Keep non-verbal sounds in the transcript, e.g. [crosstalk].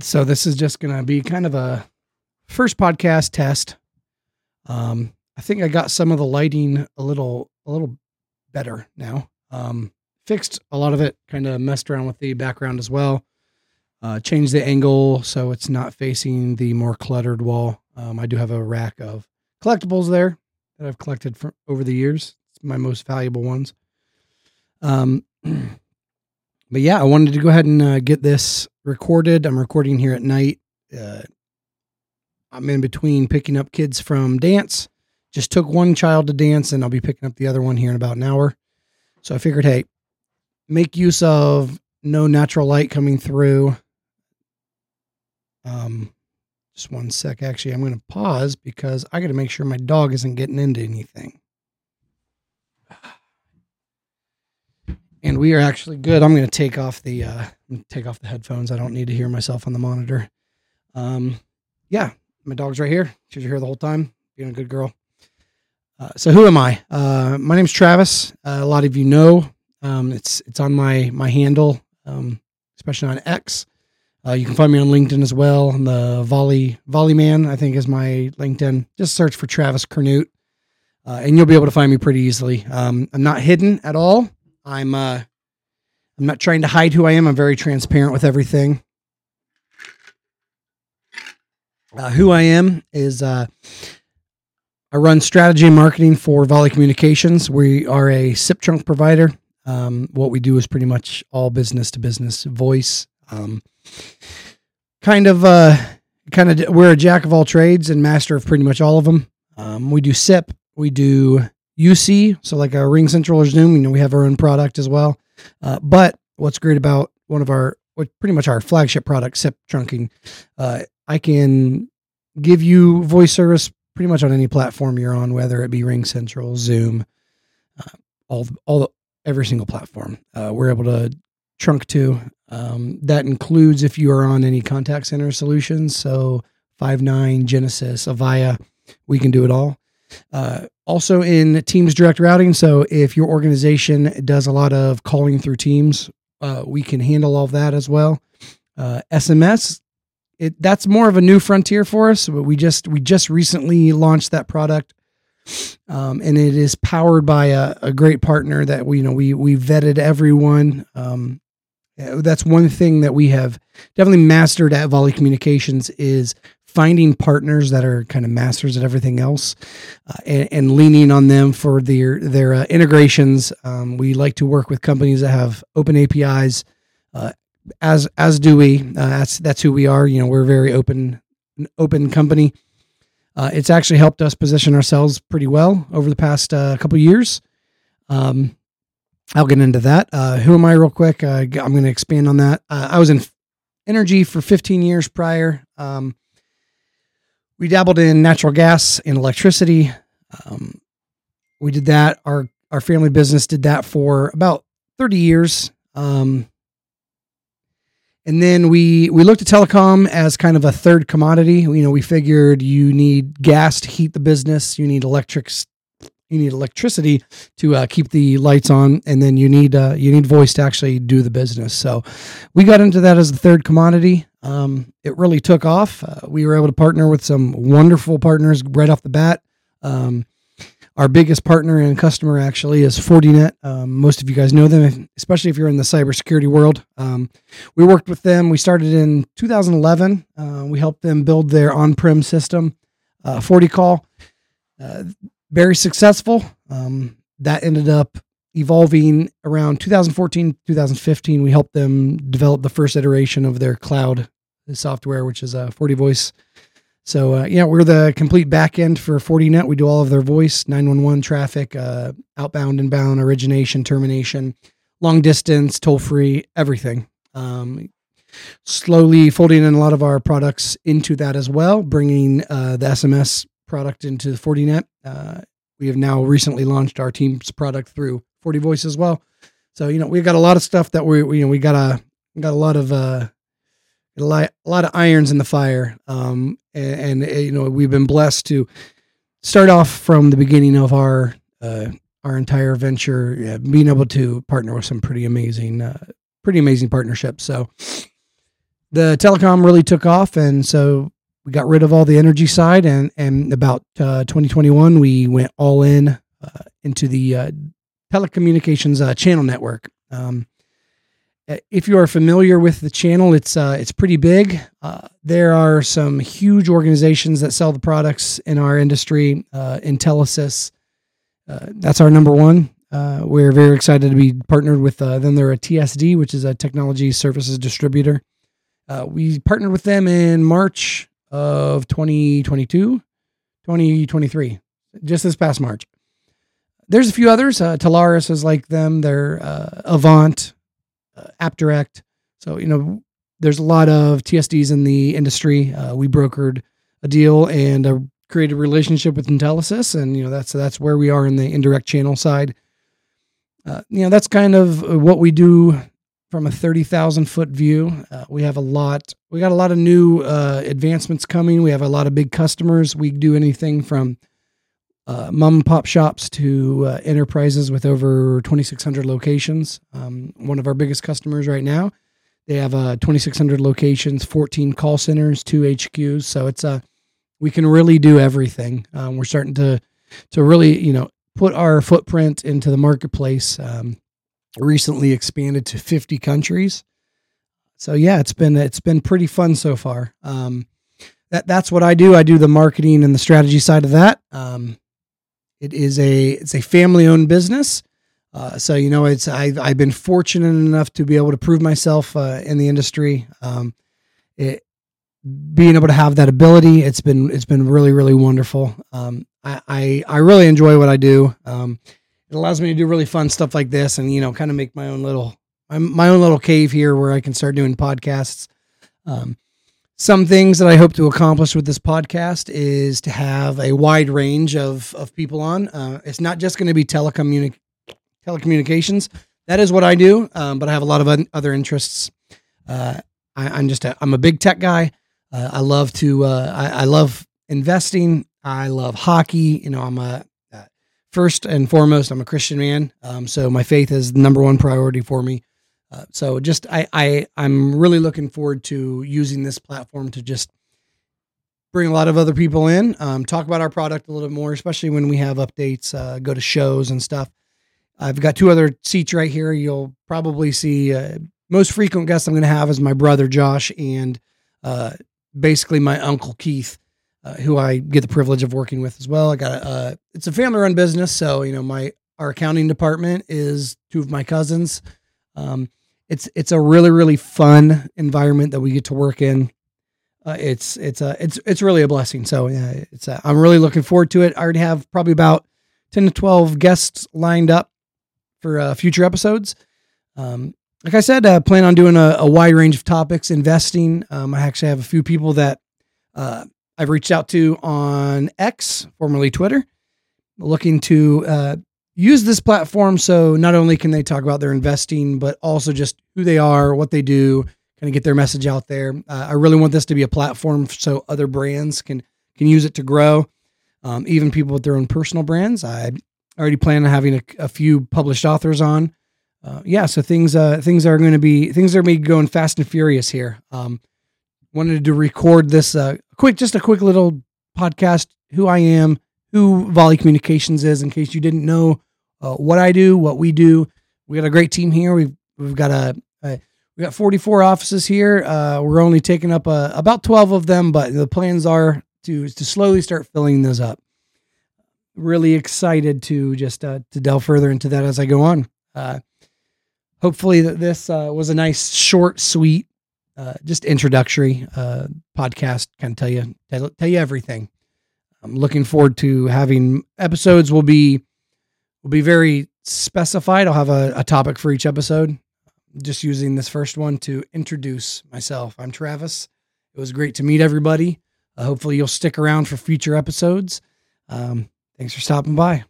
So this is just going to be kind of a first podcast test. Um, I think I got some of the lighting a little a little better now. Um, fixed a lot of it. Kind of messed around with the background as well. Uh, changed the angle so it's not facing the more cluttered wall. Um, I do have a rack of collectibles there that I've collected for over the years. It's my most valuable ones. Um, [clears throat] but yeah, I wanted to go ahead and uh, get this recorded. I'm recording here at night. Uh, I'm in between picking up kids from dance. Just took one child to dance, and I'll be picking up the other one here in about an hour. So I figured, hey, make use of no natural light coming through. Um, just one sec. Actually, I'm going to pause because I got to make sure my dog isn't getting into anything. And we are actually good. I'm going to take off the uh, take off the headphones. I don't need to hear myself on the monitor. Um, yeah, my dog's right here. She's here the whole time, being a good girl. Uh, so who am I? Uh, my name's Travis. Uh, a lot of you know. Um, it's it's on my my handle, um, especially on X. Uh, you can find me on LinkedIn as well. On the Volli Volliman, I think is my LinkedIn. Just search for Travis Curnutte, uh, and you'll be able to find me pretty easily. Um, I'm not hidden at all. I'm uh, I'm not trying to hide who I am. I'm very transparent with everything. Uh, who I am is uh, I run strategy and marketing for Volli Communications. We are a SIP trunk provider. Um, what we do is pretty much all business to business voice. Um, kind of, uh, kind of, we're a jack of all trades and master of pretty much all of them. Um, we do SIP, we do UC, so like a RingCentral or Zoom. You know, we have our own product as well. Uh, but what's great about one of our, what pretty much our flagship product, SIP trunking, uh, I can give you voice service pretty much on any platform you're on, whether it be RingCentral, Zoom, uh, all all every single platform. Uh, we're able to trunk to. Um, that includes if you are on any contact center solutions, so Five9, Genesys, Avaya, we can do it all. Uh, also in Teams direct routing, so if your organization does a lot of calling through Teams, uh, we can handle all of that as well. SMS, uh, it that's more of a new frontier for us. But we just we just recently launched that product, um, and it is powered by a, a, great partner that we you know we we vetted everyone. Um, that's one thing that we have definitely mastered at Volli Communications is finding partners that are kind of masters at everything else uh, and, and, leaning on them for their their uh, integrations. Um, we like to work with companies that have open APIs, uh, as as do we. Uh, that's that's who we are. You know, we're a very open open company. Uh, it's actually helped us position ourselves pretty well over the past uh, couple years. Um, I'll get into that. Uh, who am I, real quick? Uh, I'm going to expand on that. Uh, I was in energy for 15 years prior. Um, we dabbled in natural gas and electricity. Um, we did that. Our our family business did that for about 30 years. Um, and then we we looked at telecom as kind of a third commodity. You know, we figured you need gas to heat the business, you need electrics, you need electricity to uh, keep the lights on, and then you need uh, you need voice to actually do the business. So we got into that as the third commodity. Um, it really took off. Uh, we were able to partner with some wonderful partners right off the bat. Um, our biggest partner and customer actually is Fortinet. Um, most of you guys know them, especially if you're in the cybersecurity world. Um, we worked with them. We started in 2011. Uh, we helped them build their on-prem system, uh, FortiCall. Uh, very successful. Um, that ended up evolving around 2014, 2015. We helped them develop the first iteration of their cloud software, which is a FortiVoice, so uh, yeah, we're the complete backend for Fortinet. We do all of their voice, 911 traffic, uh, outbound, inbound, origination, termination, long distance, toll free, everything. Um, slowly folding in a lot of our products into that as well, bringing uh, the SMS product into Fortinet. Uh, we have now recently launched our Teams product through FortiVoice as well. So you know we've got a lot of stuff that we you know we got a got a lot of uh, a lot, a lot of irons in the fire. Um, and, and, uh, you know, we've been blessed to start off from the beginning of our uh, our entire venture, yeah, being able to partner with some pretty amazing, uh, pretty amazing partnerships. So the telecom really took off, and so we got rid of all the energy side, and and about uh, 2021 we went all in uh, into the uh, telecommunications uh, channel network. Um, if you are familiar with the channel, it's uh, it's pretty big. Uh, there are some huge organizations that sell the products in our industry. Uh, Intelisys, uh, that's our number one. Uh, we're very excited to be partnered with uh, them. They're a TSD, which is a technology services distributor. we partnered with them in March of 2022, 2023, just this past March. There's a few others. Uh, Telarus is like them. They're Avant uh, AppDirect. So, you know, there's a lot of TSDs in the industry. Uh, we brokered a deal and uh, created a relationship with Intelisys, and you know that's that's where we are in the indirect channel side. Uh, you know, that's kind of what we do from a thirty thousand foot view. Uh, we have a lot. We got a lot of new uh, advancements coming. We have a lot of big customers. We do anything from uh, mom and pop shops to uh, enterprises with over 2,600 locations. Um, one of our biggest customers right now. They have uh, 2,600 locations, 14 call centers, two HQs. So it's a uh, we can really do everything. Um, we're starting to to really you know put our footprint into the marketplace. Um, recently expanded to 50 countries. So yeah, it's been it's been pretty fun so far. Um, that that's what I do. I do the marketing and the strategy side of that. Um, it is a it's a family owned business. Uh, so you know, it's I've I've been fortunate enough to be able to prove myself uh, in the industry. Um, it, being able to have that ability, it's been it's been really really wonderful. Um, I, I, I really enjoy what I do. Um, it allows me to do really fun stuff like this, and you know, kind of make my own little my own little cave here where I can start doing podcasts. Um, some things that I hope to accomplish with this podcast is to have a wide range of, of people on. Uh, it's not just going to be telecommuni- telecommunications. That is what I do, um, but I have a lot of other interests. Uh, I, am just a, I'm a big tech guy. Uh, I love to uh, I, I, love investing. I love hockey. You know, I'm a uh, first and foremost I'm a Christian man. Um, so my faith is the number one priority for me. Uh, so just I, I I'm really looking forward to using this platform to just bring a lot of other people in, um, talk about our product a little bit more, especially when we have updates, uh, go to shows and stuff. I've got two other seats right here. You'll probably see uh, most frequent guests I'm going to have is my brother Josh and uh, basically my uncle Keith, uh, who I get the privilege of working with as well. I got a, it's a family run business, so you know my our accounting department is two of my cousins. Um, it's it's a really really fun environment that we get to work in. Uh, it's it's a it's it's really a blessing. So yeah, it's I'm really looking forward to it. I already have probably about ten to twelve guests lined up for uh, future episodes. Um, like I said, I plan on doing a, a wide range of topics, investing. Um, I actually have a few people that uh, I've reached out to on X, formerly Twitter, looking to uh, use this platform so not only can they talk about their investing, but also just who they are, what they do, kind of get their message out there. Uh, I really want this to be a platform so other brands can can use it to grow. Um, even people with their own personal brands. I already plan on having a, a few published authors on. Uh, yeah, so things uh, things are going to be things are going to be going fast and furious here. Um, wanted to record this uh, quick, just a quick little podcast. Who I am, who Volli Communications is, in case you didn't know uh, what I do, what we do. We got a great team here. We've we've got a, a we got 44 offices here. Uh, we're only taking up uh, about 12 of them, but the plans are to to slowly start filling those up. Really excited to just uh, to delve further into that as I go on. Uh, hopefully, that this uh, was a nice, short, sweet, uh, just introductory uh, podcast. Kind of tell you tell, tell you everything. I'm looking forward to having episodes. Will be will be very specified. I'll have a, a topic for each episode. Just using this first one to introduce myself. I'm Travis. It was great to meet everybody. Uh, hopefully, you'll stick around for future episodes. Um, thanks for stopping by.